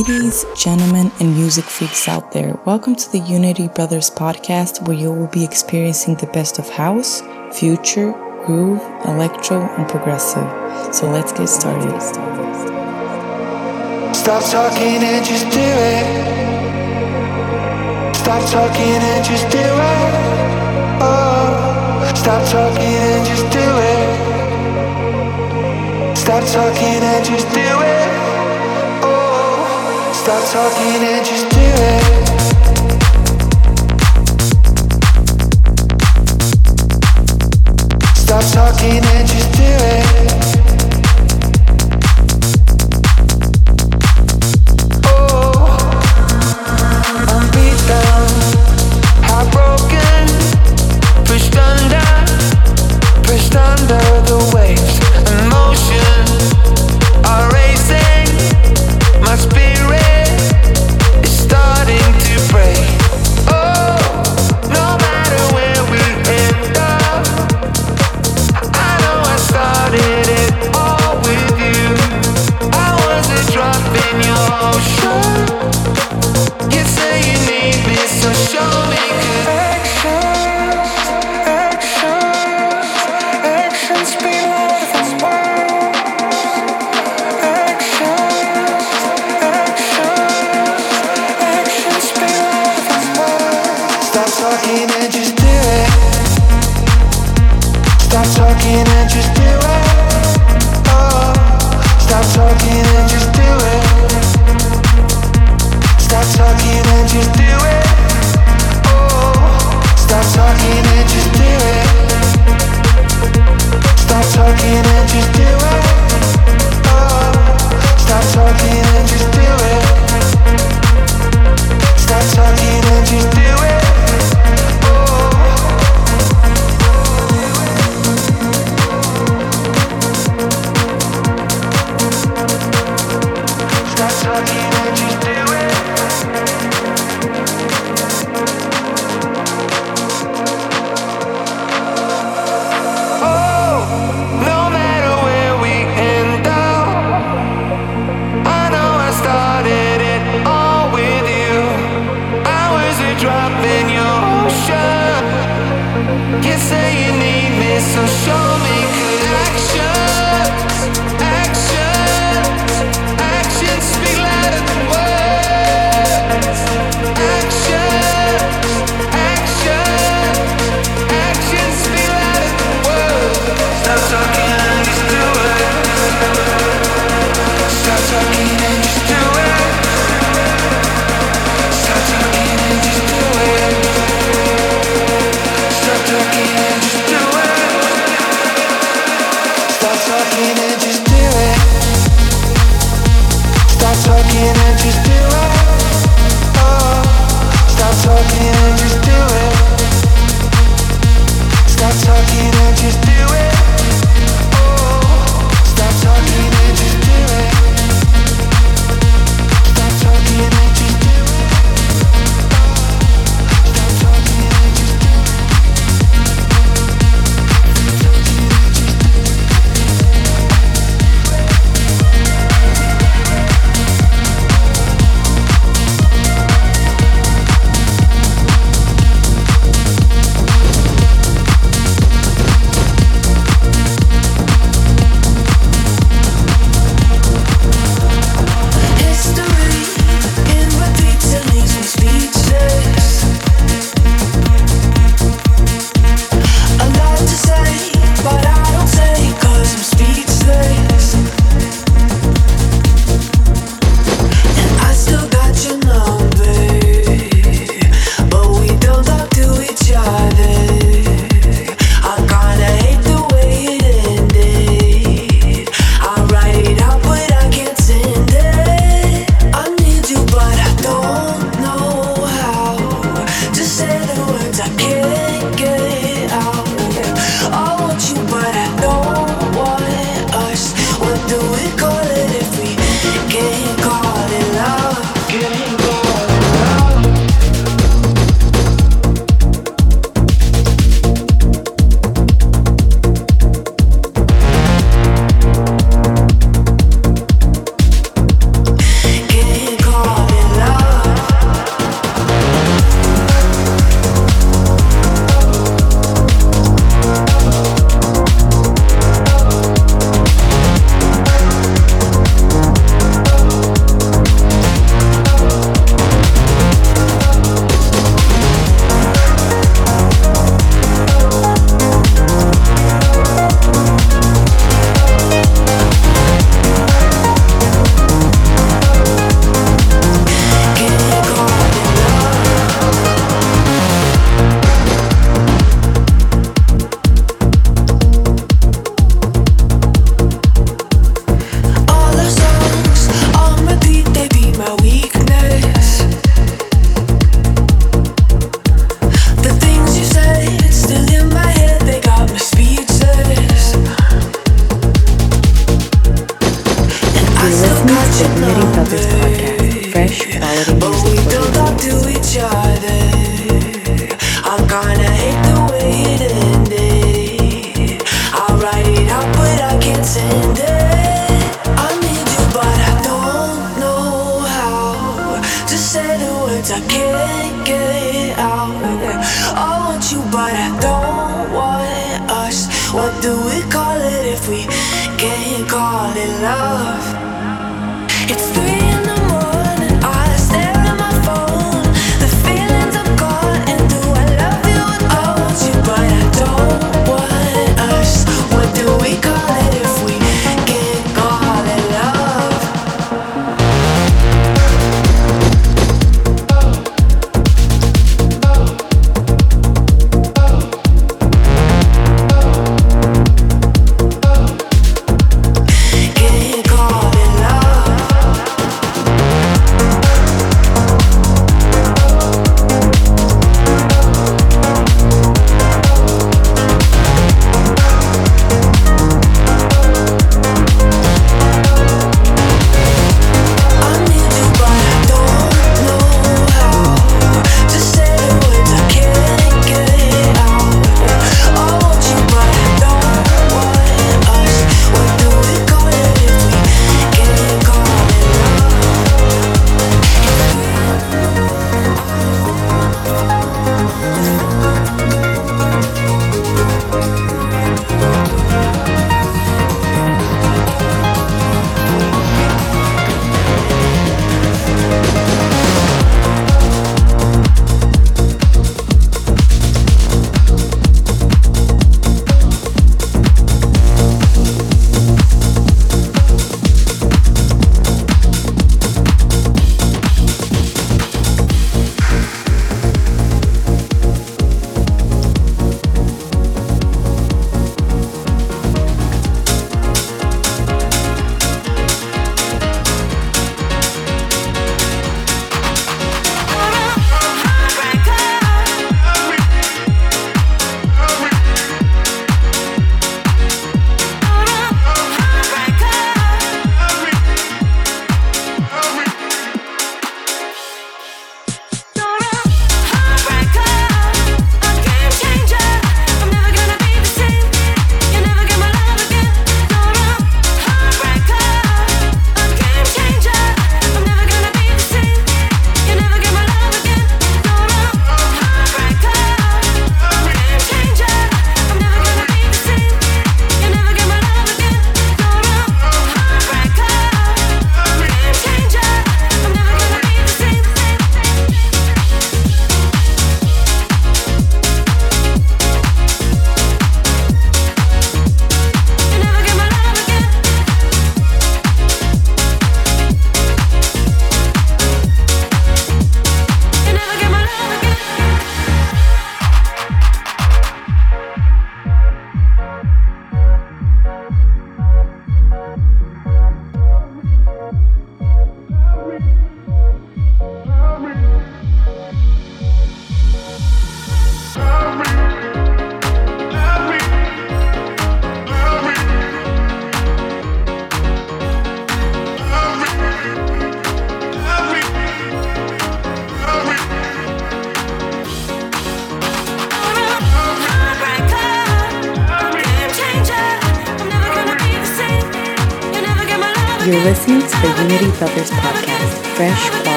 Ladies, gentlemen, and music freaks out there, welcome to the Unity Brothers podcast where you will be experiencing the best of house, future, groove, electro, and progressive. So let's get started. Stop talking and just do it. Stop talking and just do it. Oh, stop talking and just do it. Stop talking and just do it. Stop talking and just do it. Stop talking and just do it.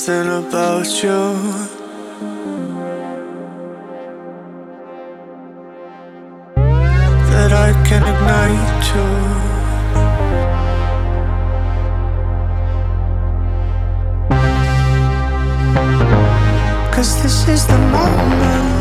something about you. That I can ignite you. Cause this is the moment.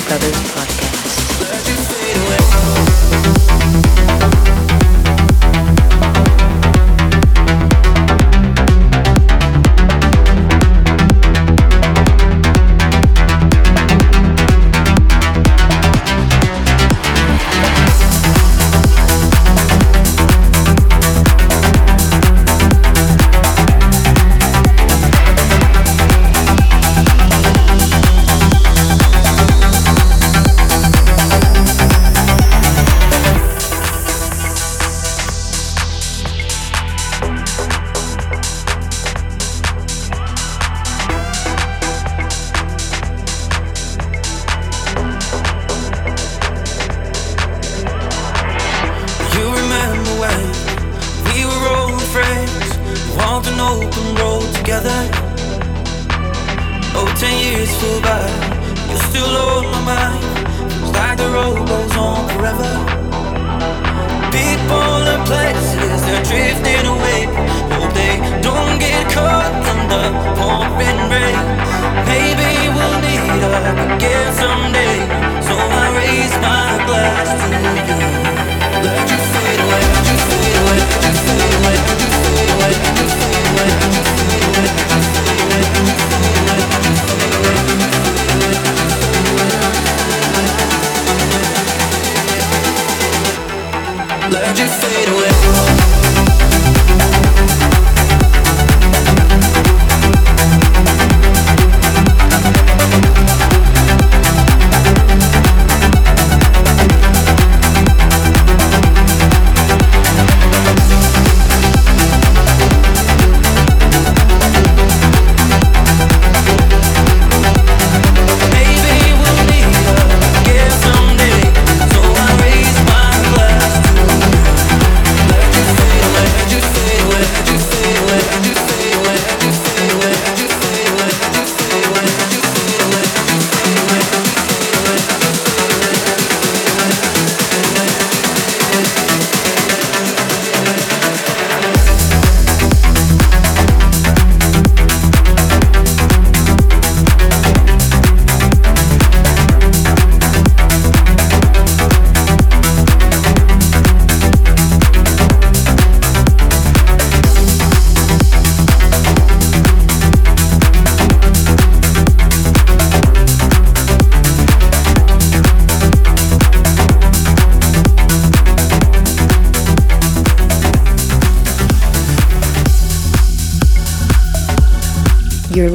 Brothers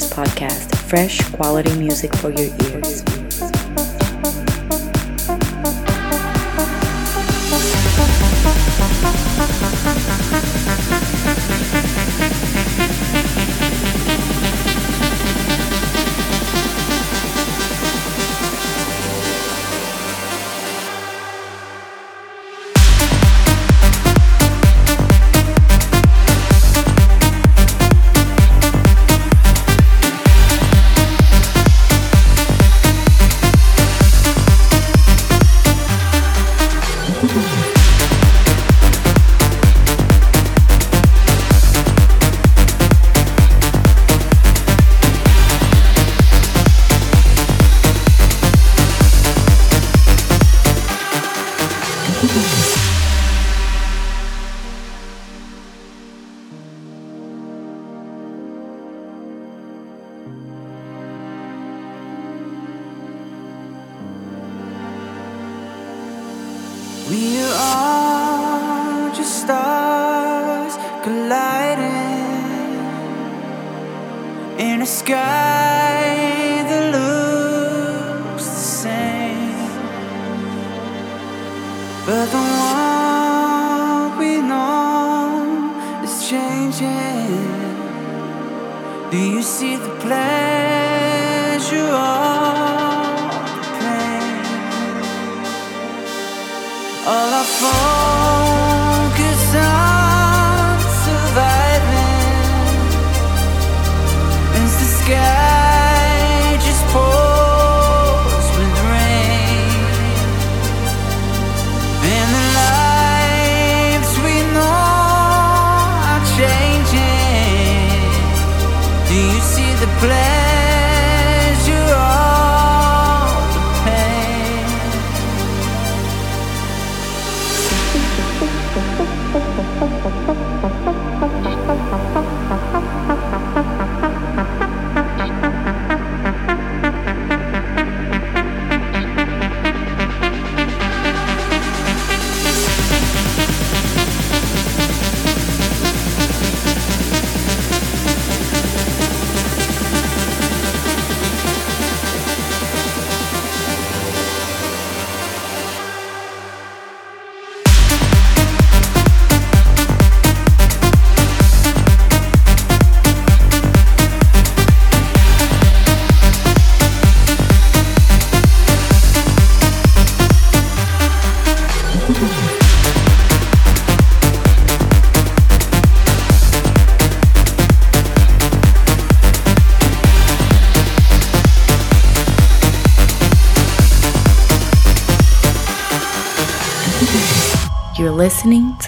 Podcast, fresh quality music for your ears.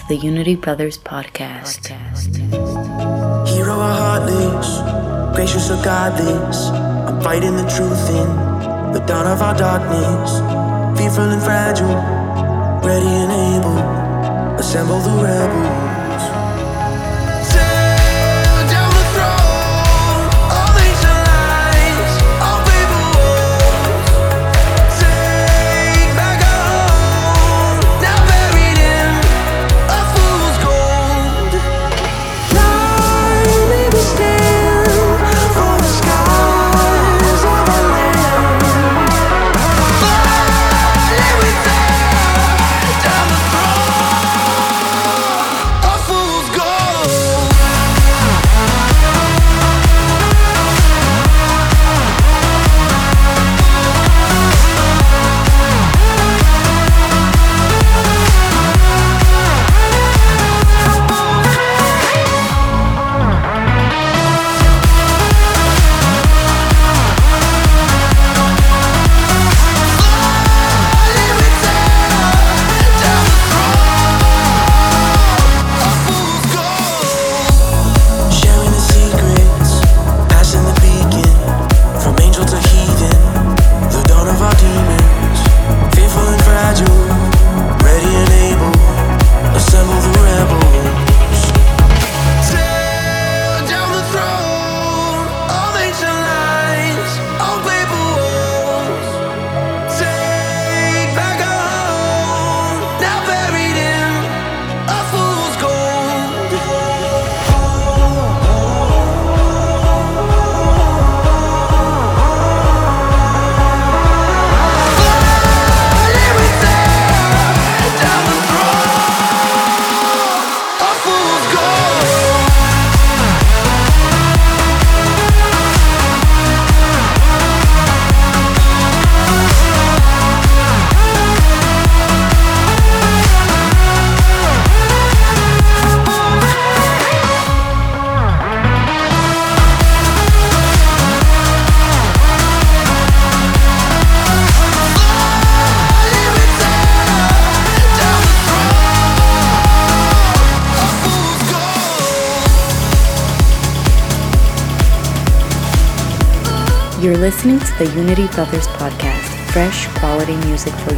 the Unity Brothers podcast. podcast. Hero heartless, gracious godless, I'm fighting the truth in the dawn of our darkness. Fearful and fragile, ready and able, assemble the. You're listening to the Unity Brothers Podcast, fresh quality music for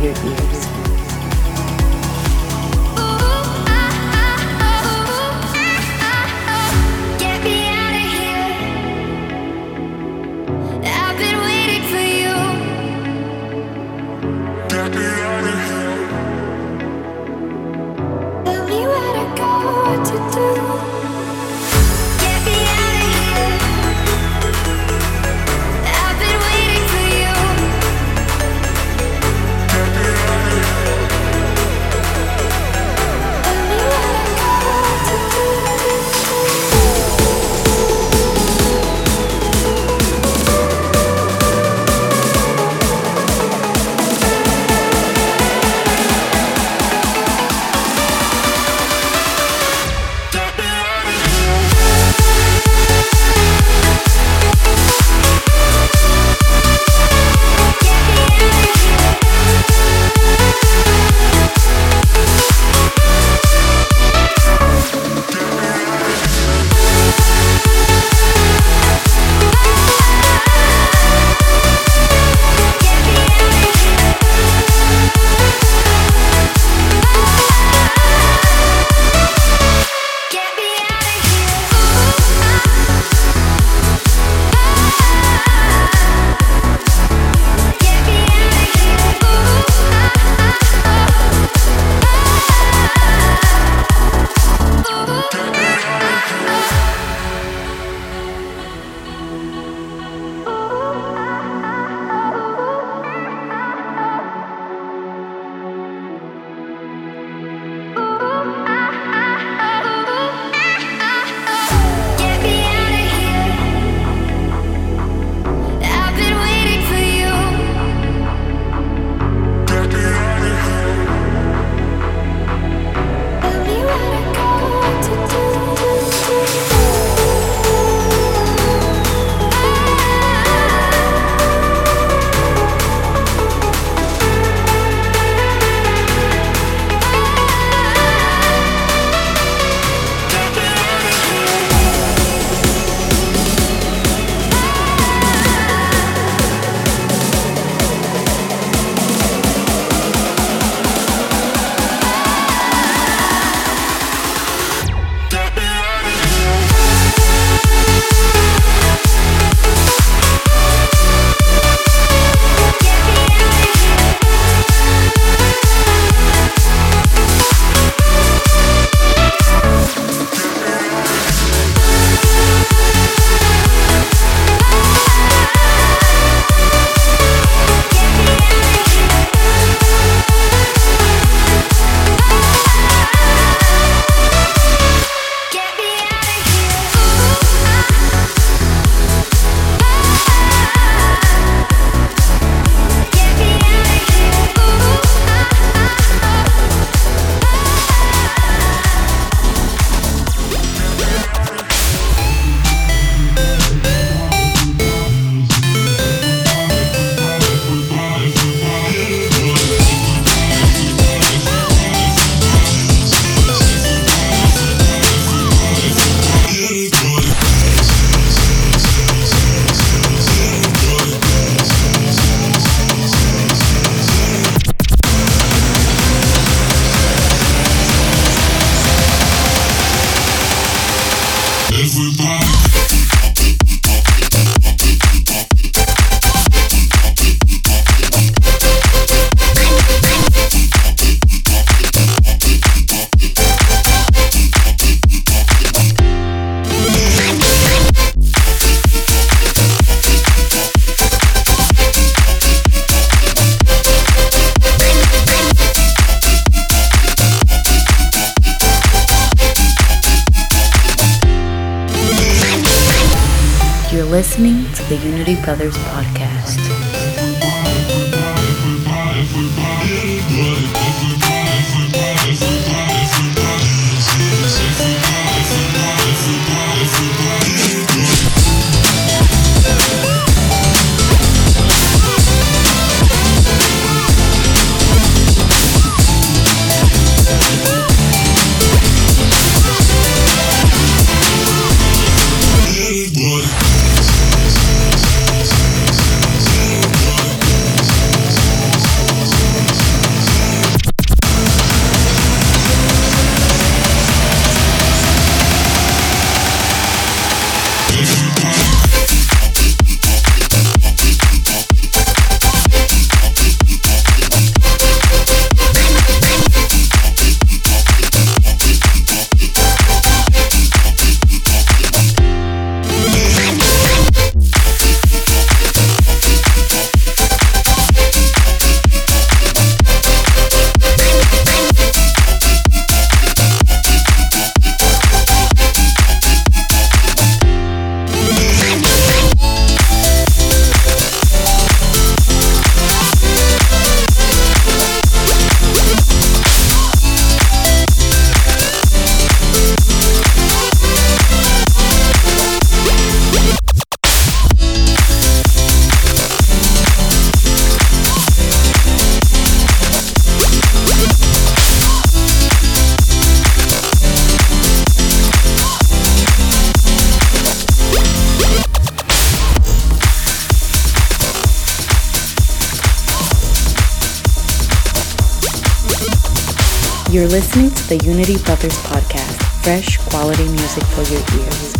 You're listening to the Unity Brothers podcast, fresh quality music for your ears.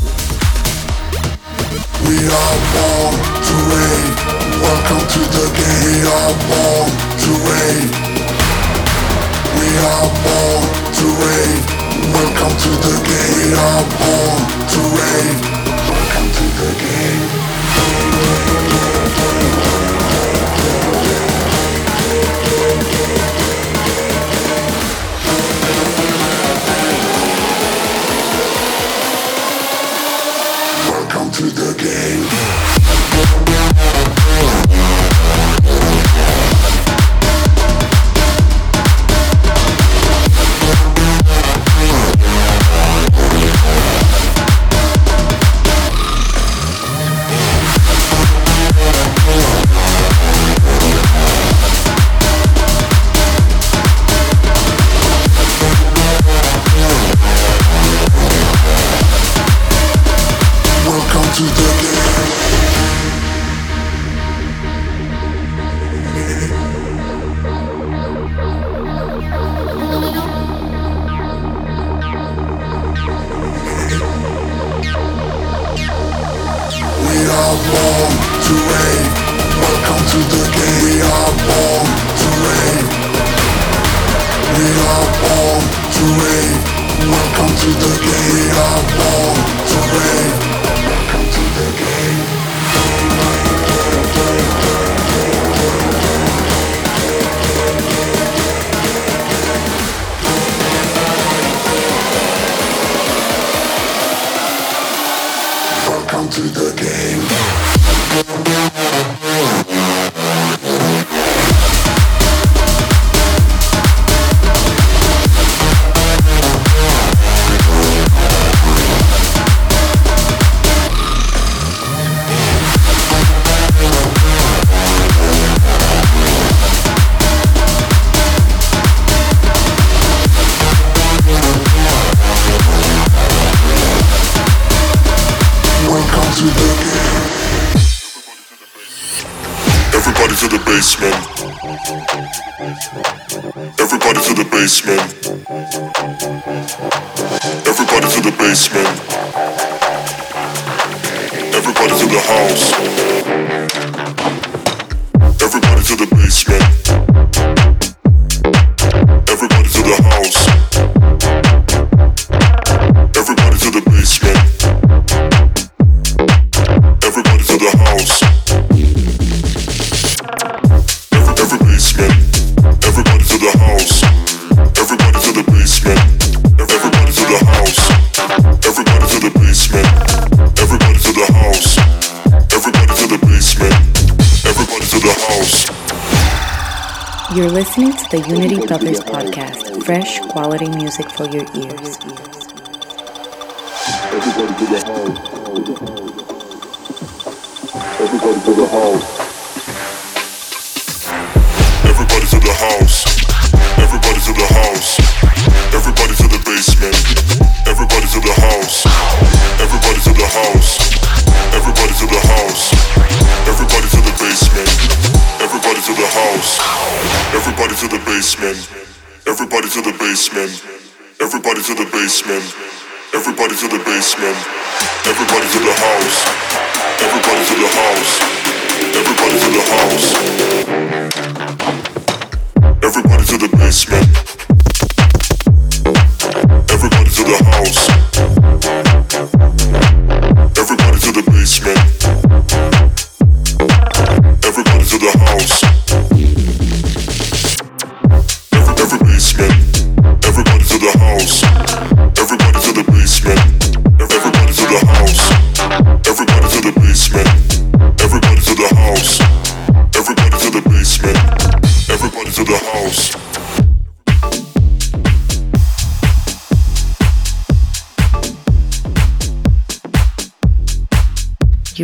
We are born to rave. Welcome to the game. We are born to rave. We are born to rave. Welcome to the game. We are born to rave. Welcome to the game. quality music for your ears. Everybody to the house. Everybody to the house. Everybody to the house. Everybody to the house. Everybody to the basement. Everybody to the house. Everybody to the house. Everybody to the house. Everybody to the basement. Everybody to the house. Everybody to the basement. Everybody to the basement. Everybody to the basement. Everybody to the basement. Everybody to the house. Everybody to the house. Everybody to the house. Everybody to the basement. Everybody to the house. Everybody to the basement.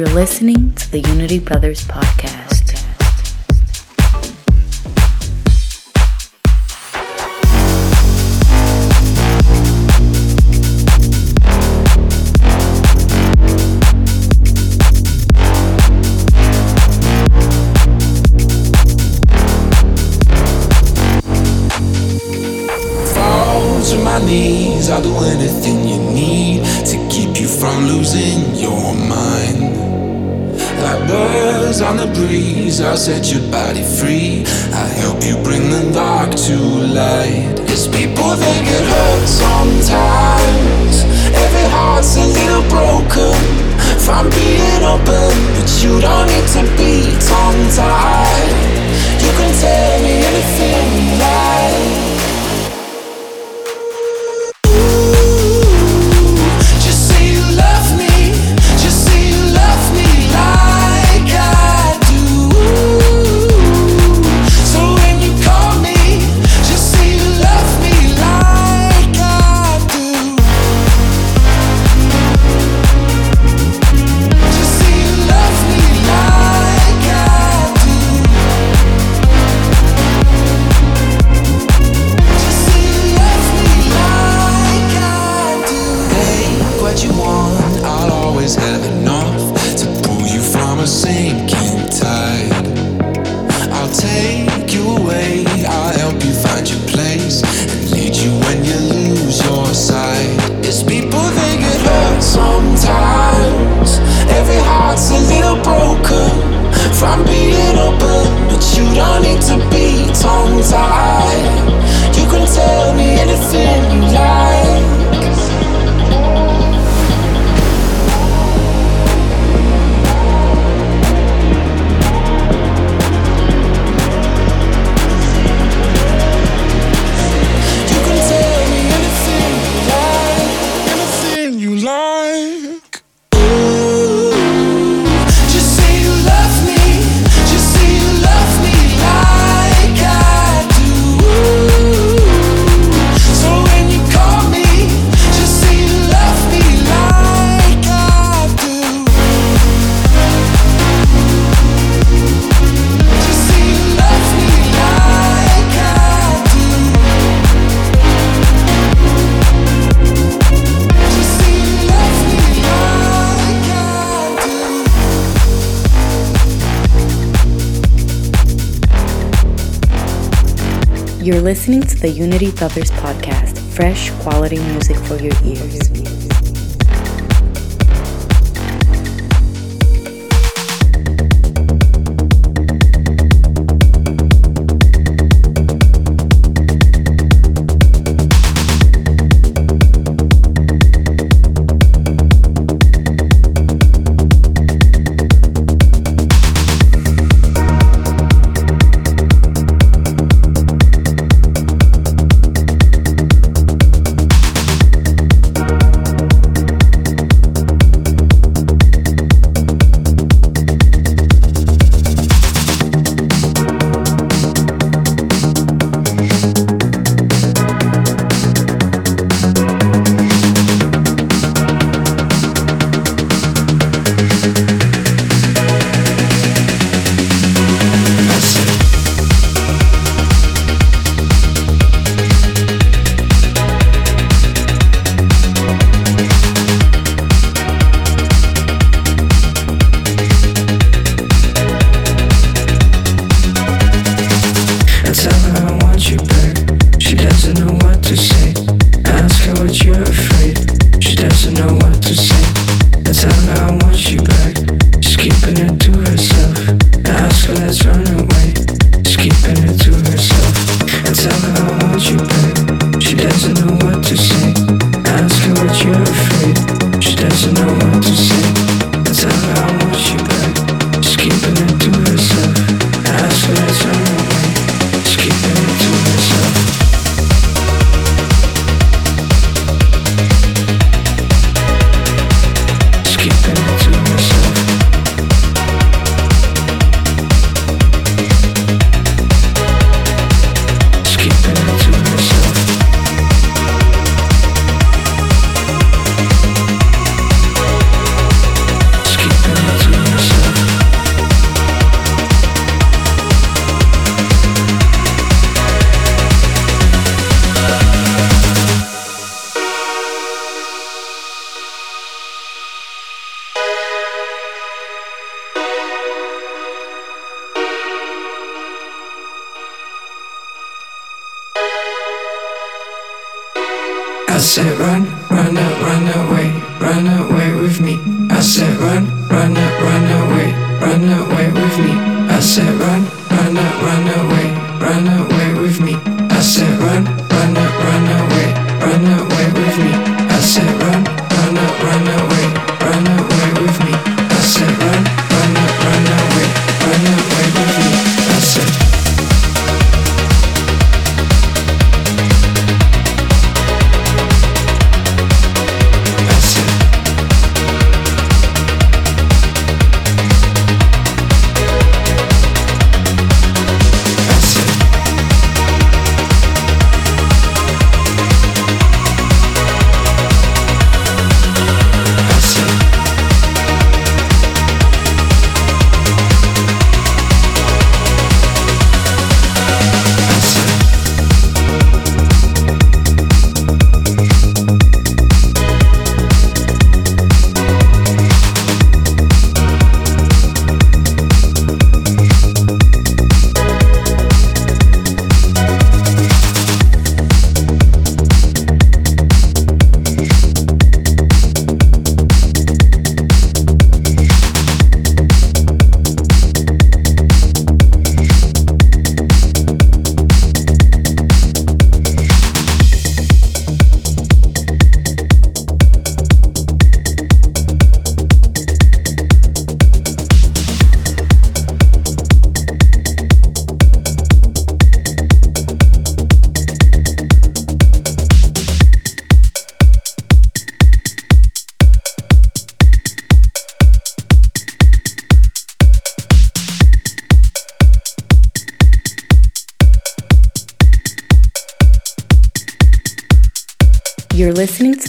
You're listening to the Unity Brothers Podcast. listening to the Unity Brothers podcast, fresh quality music for your ears.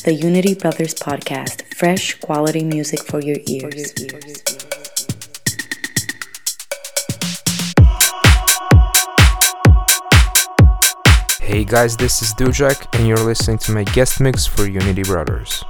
the Unity Brothers podcast, fresh quality music for your ears. For your ears. Hey guys, this is Dujak, and you're listening to my guest mix for Unity Brothers.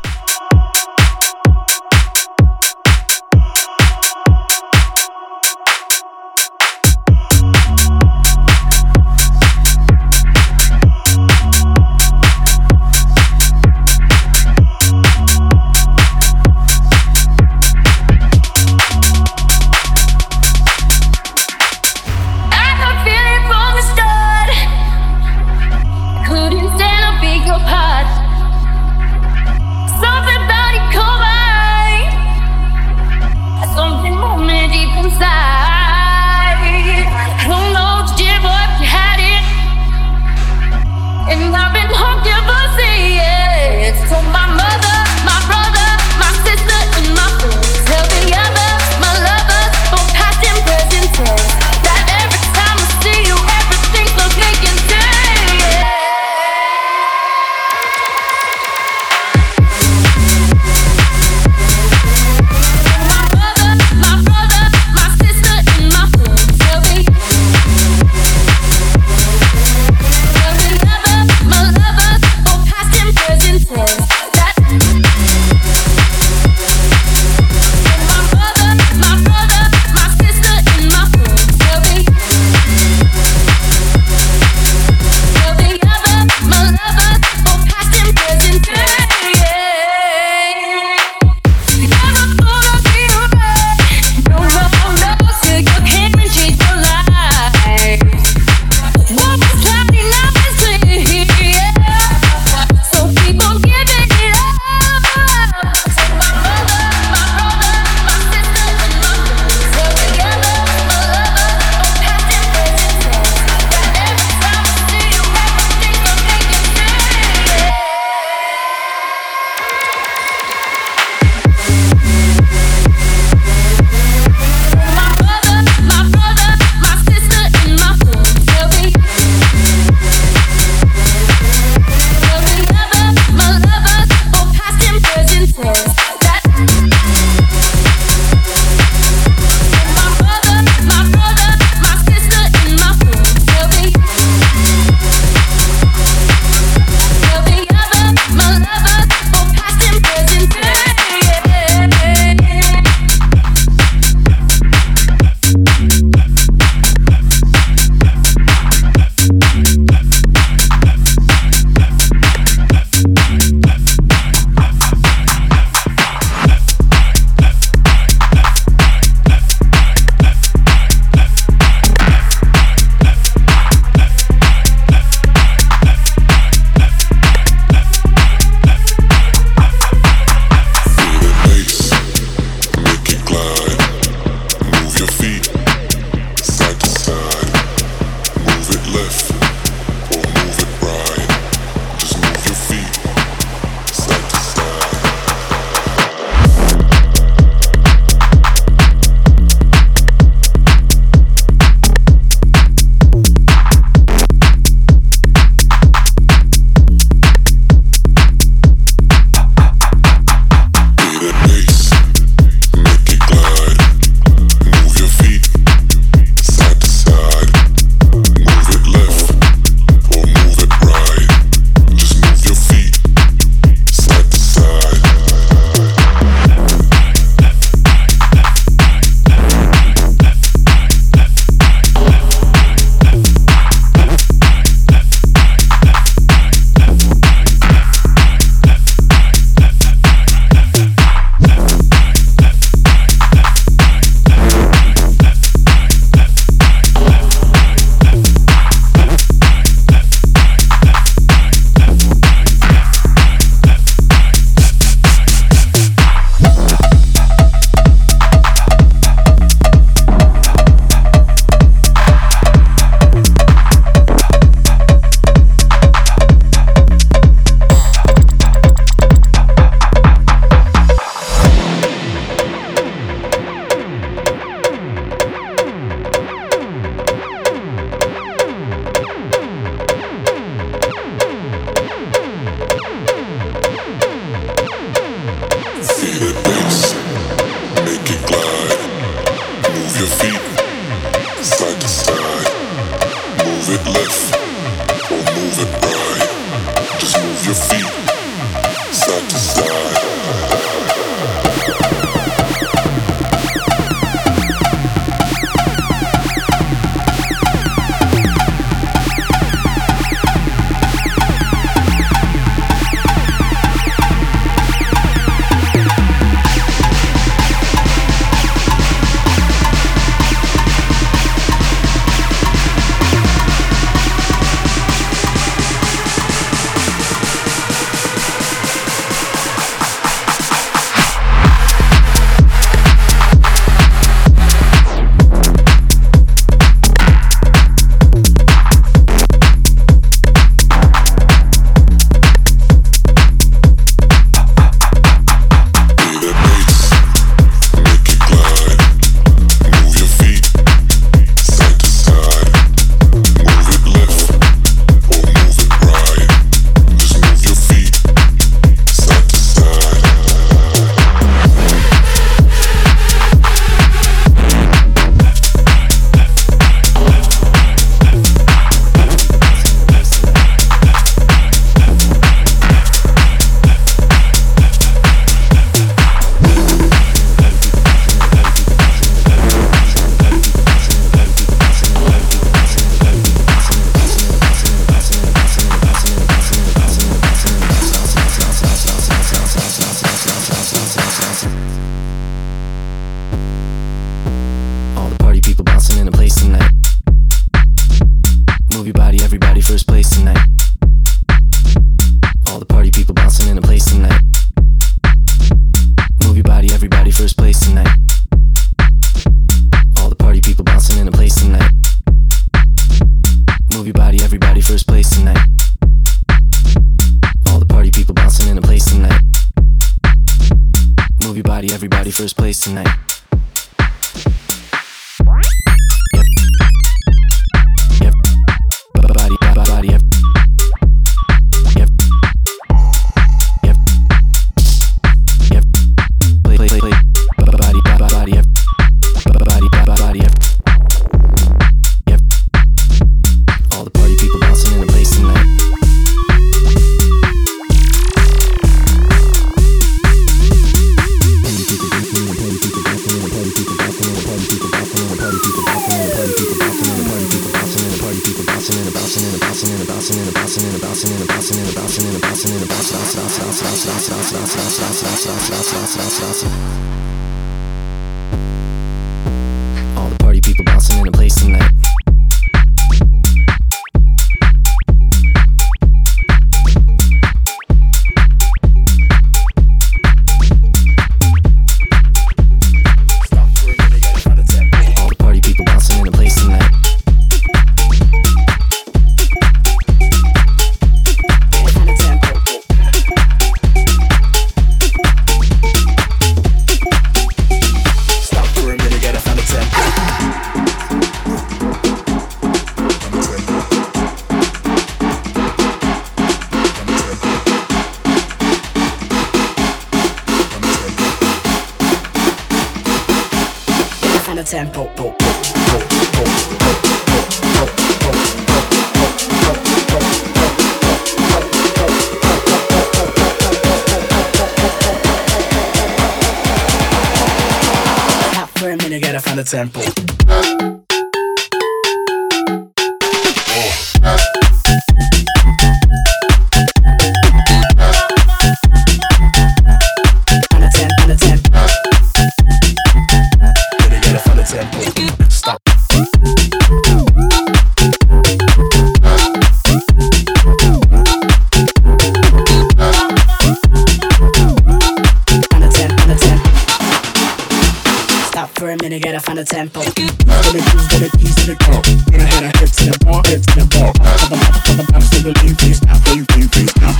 tempo. Gonna use, gonna tease, gonna go. Gonna head a hips in a ball, hips in a ball. From the bottom, for the mouth, so we'll leave this now, leave, leave this now.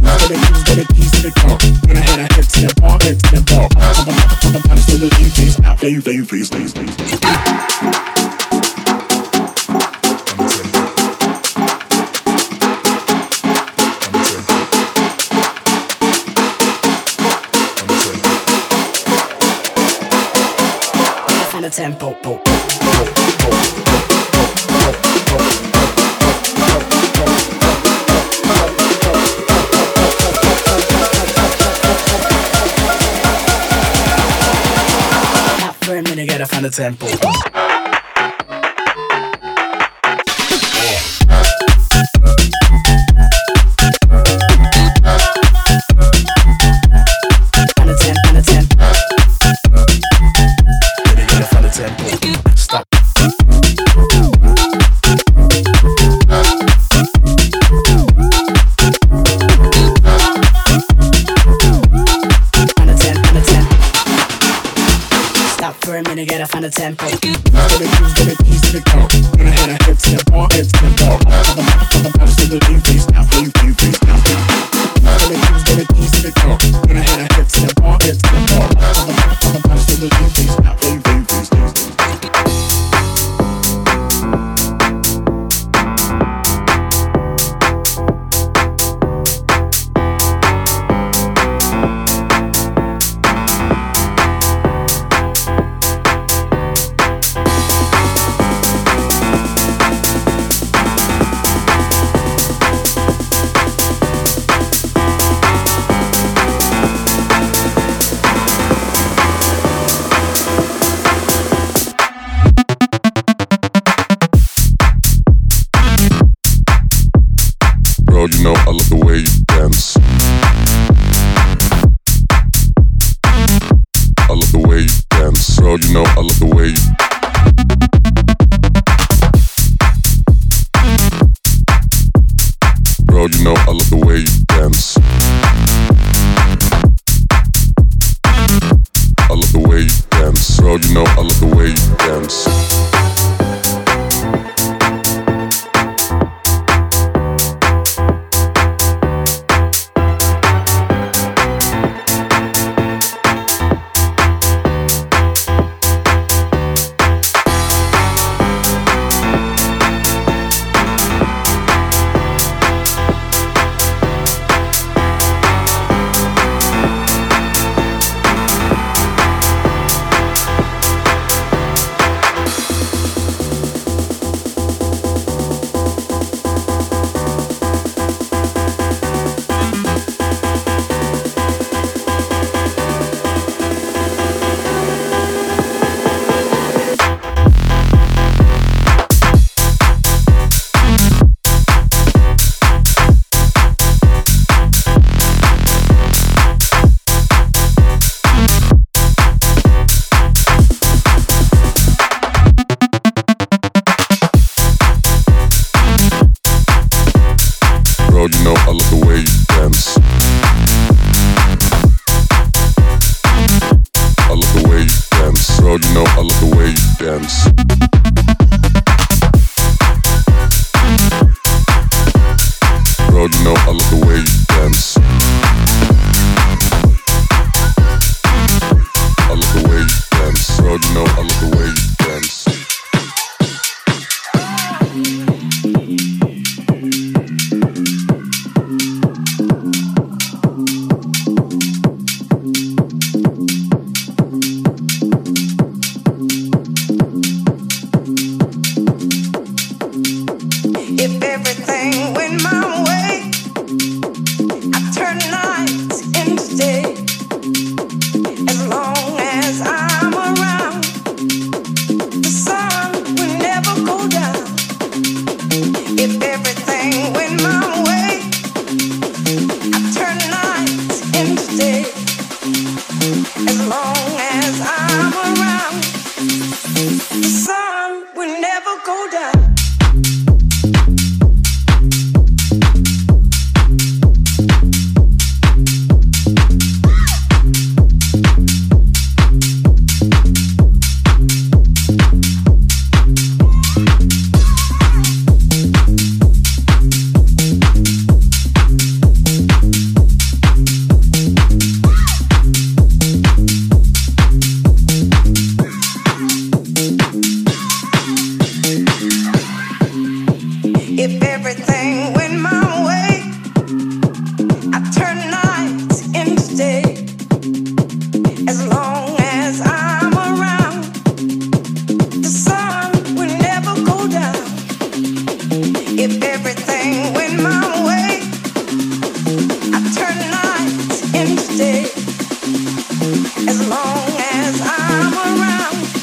Gonna use, gonna tease, gonna go. Gonna head a hips in a ball, hips in a ball. For the mouth, for the bottom, so we'll leave this now, leave, leave this, leave. the temple. As long as I'm around,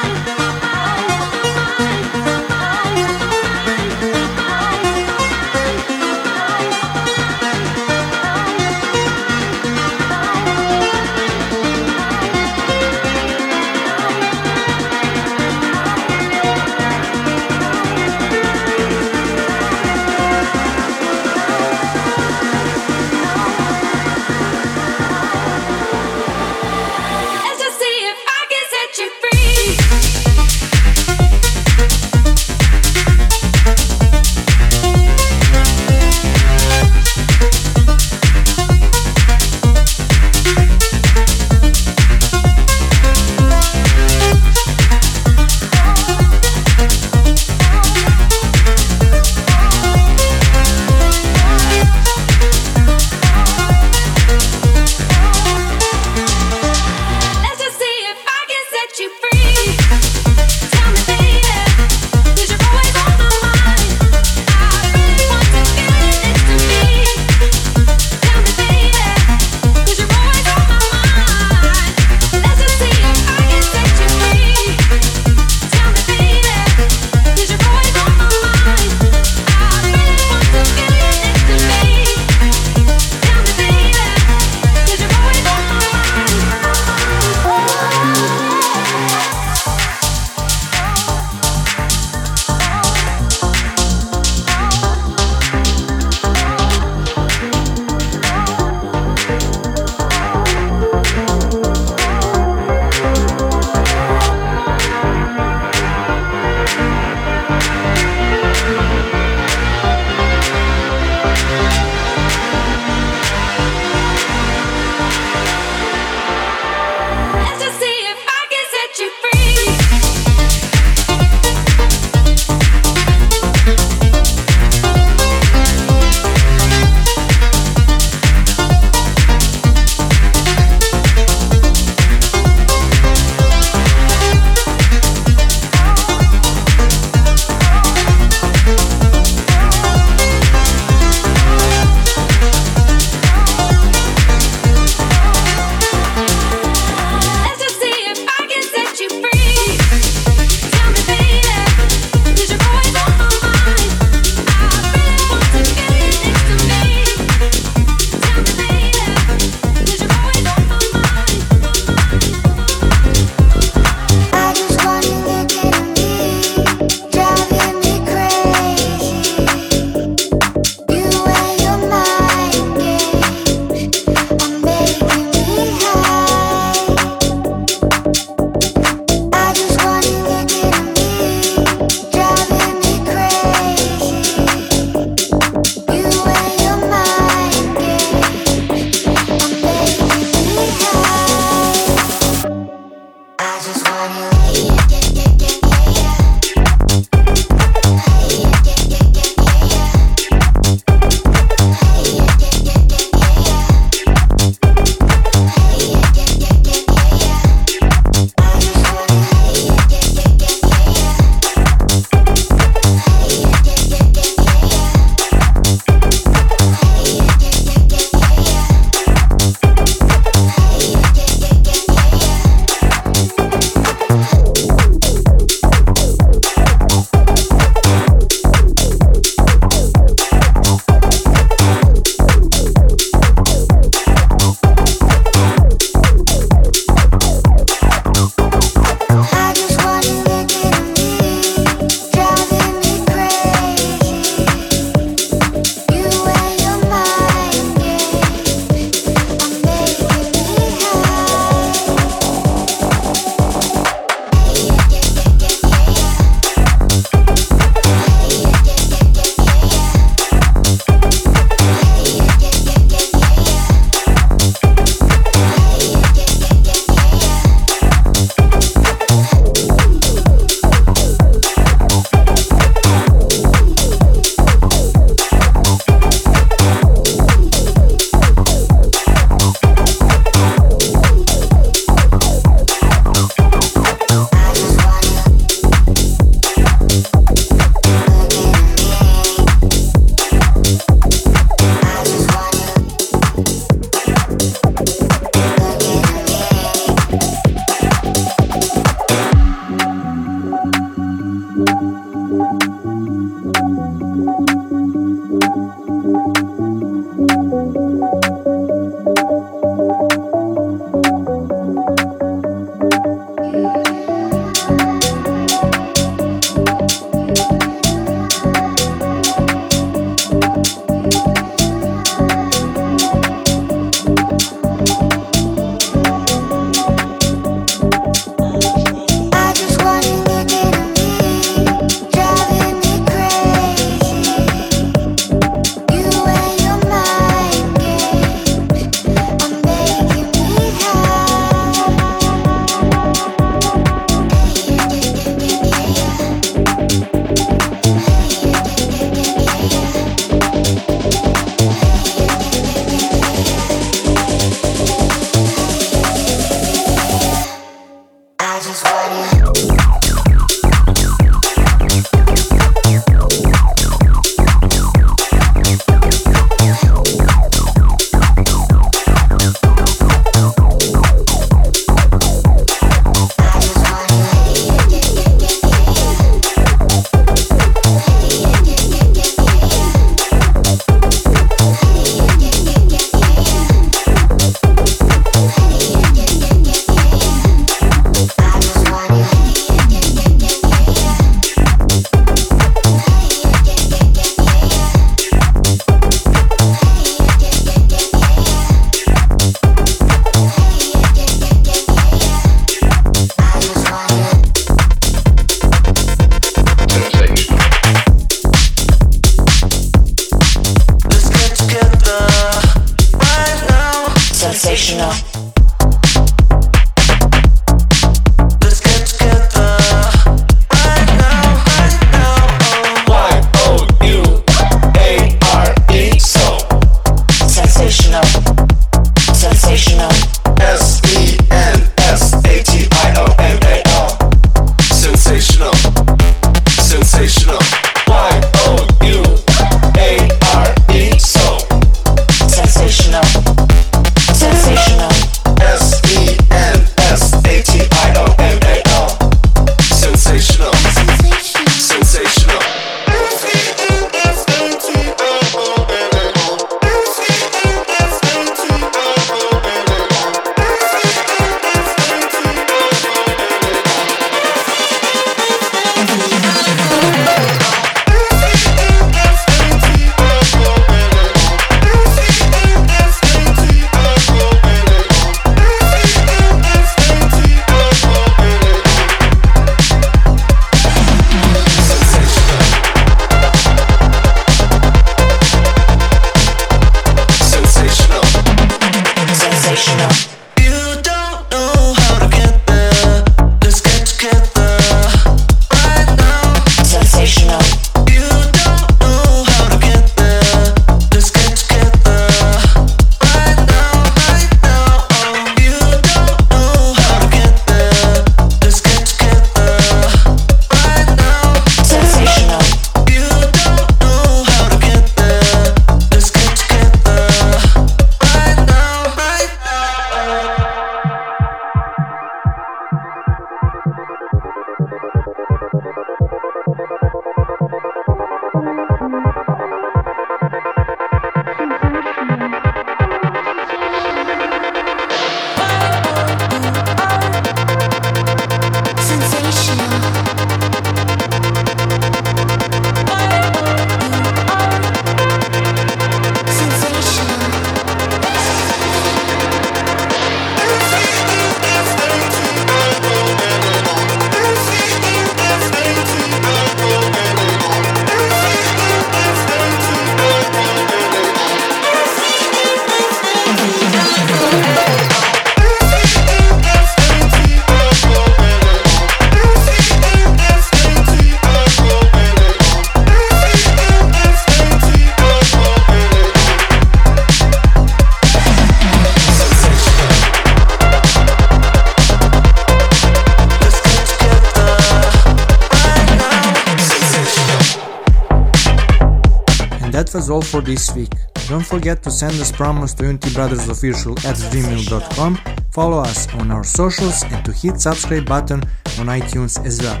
this week. Don't forget to send us promos to UnityBrothersOfficial at gmail.com, follow us on our socials and to hit subscribe button on iTunes as well.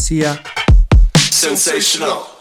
See ya! Sensational!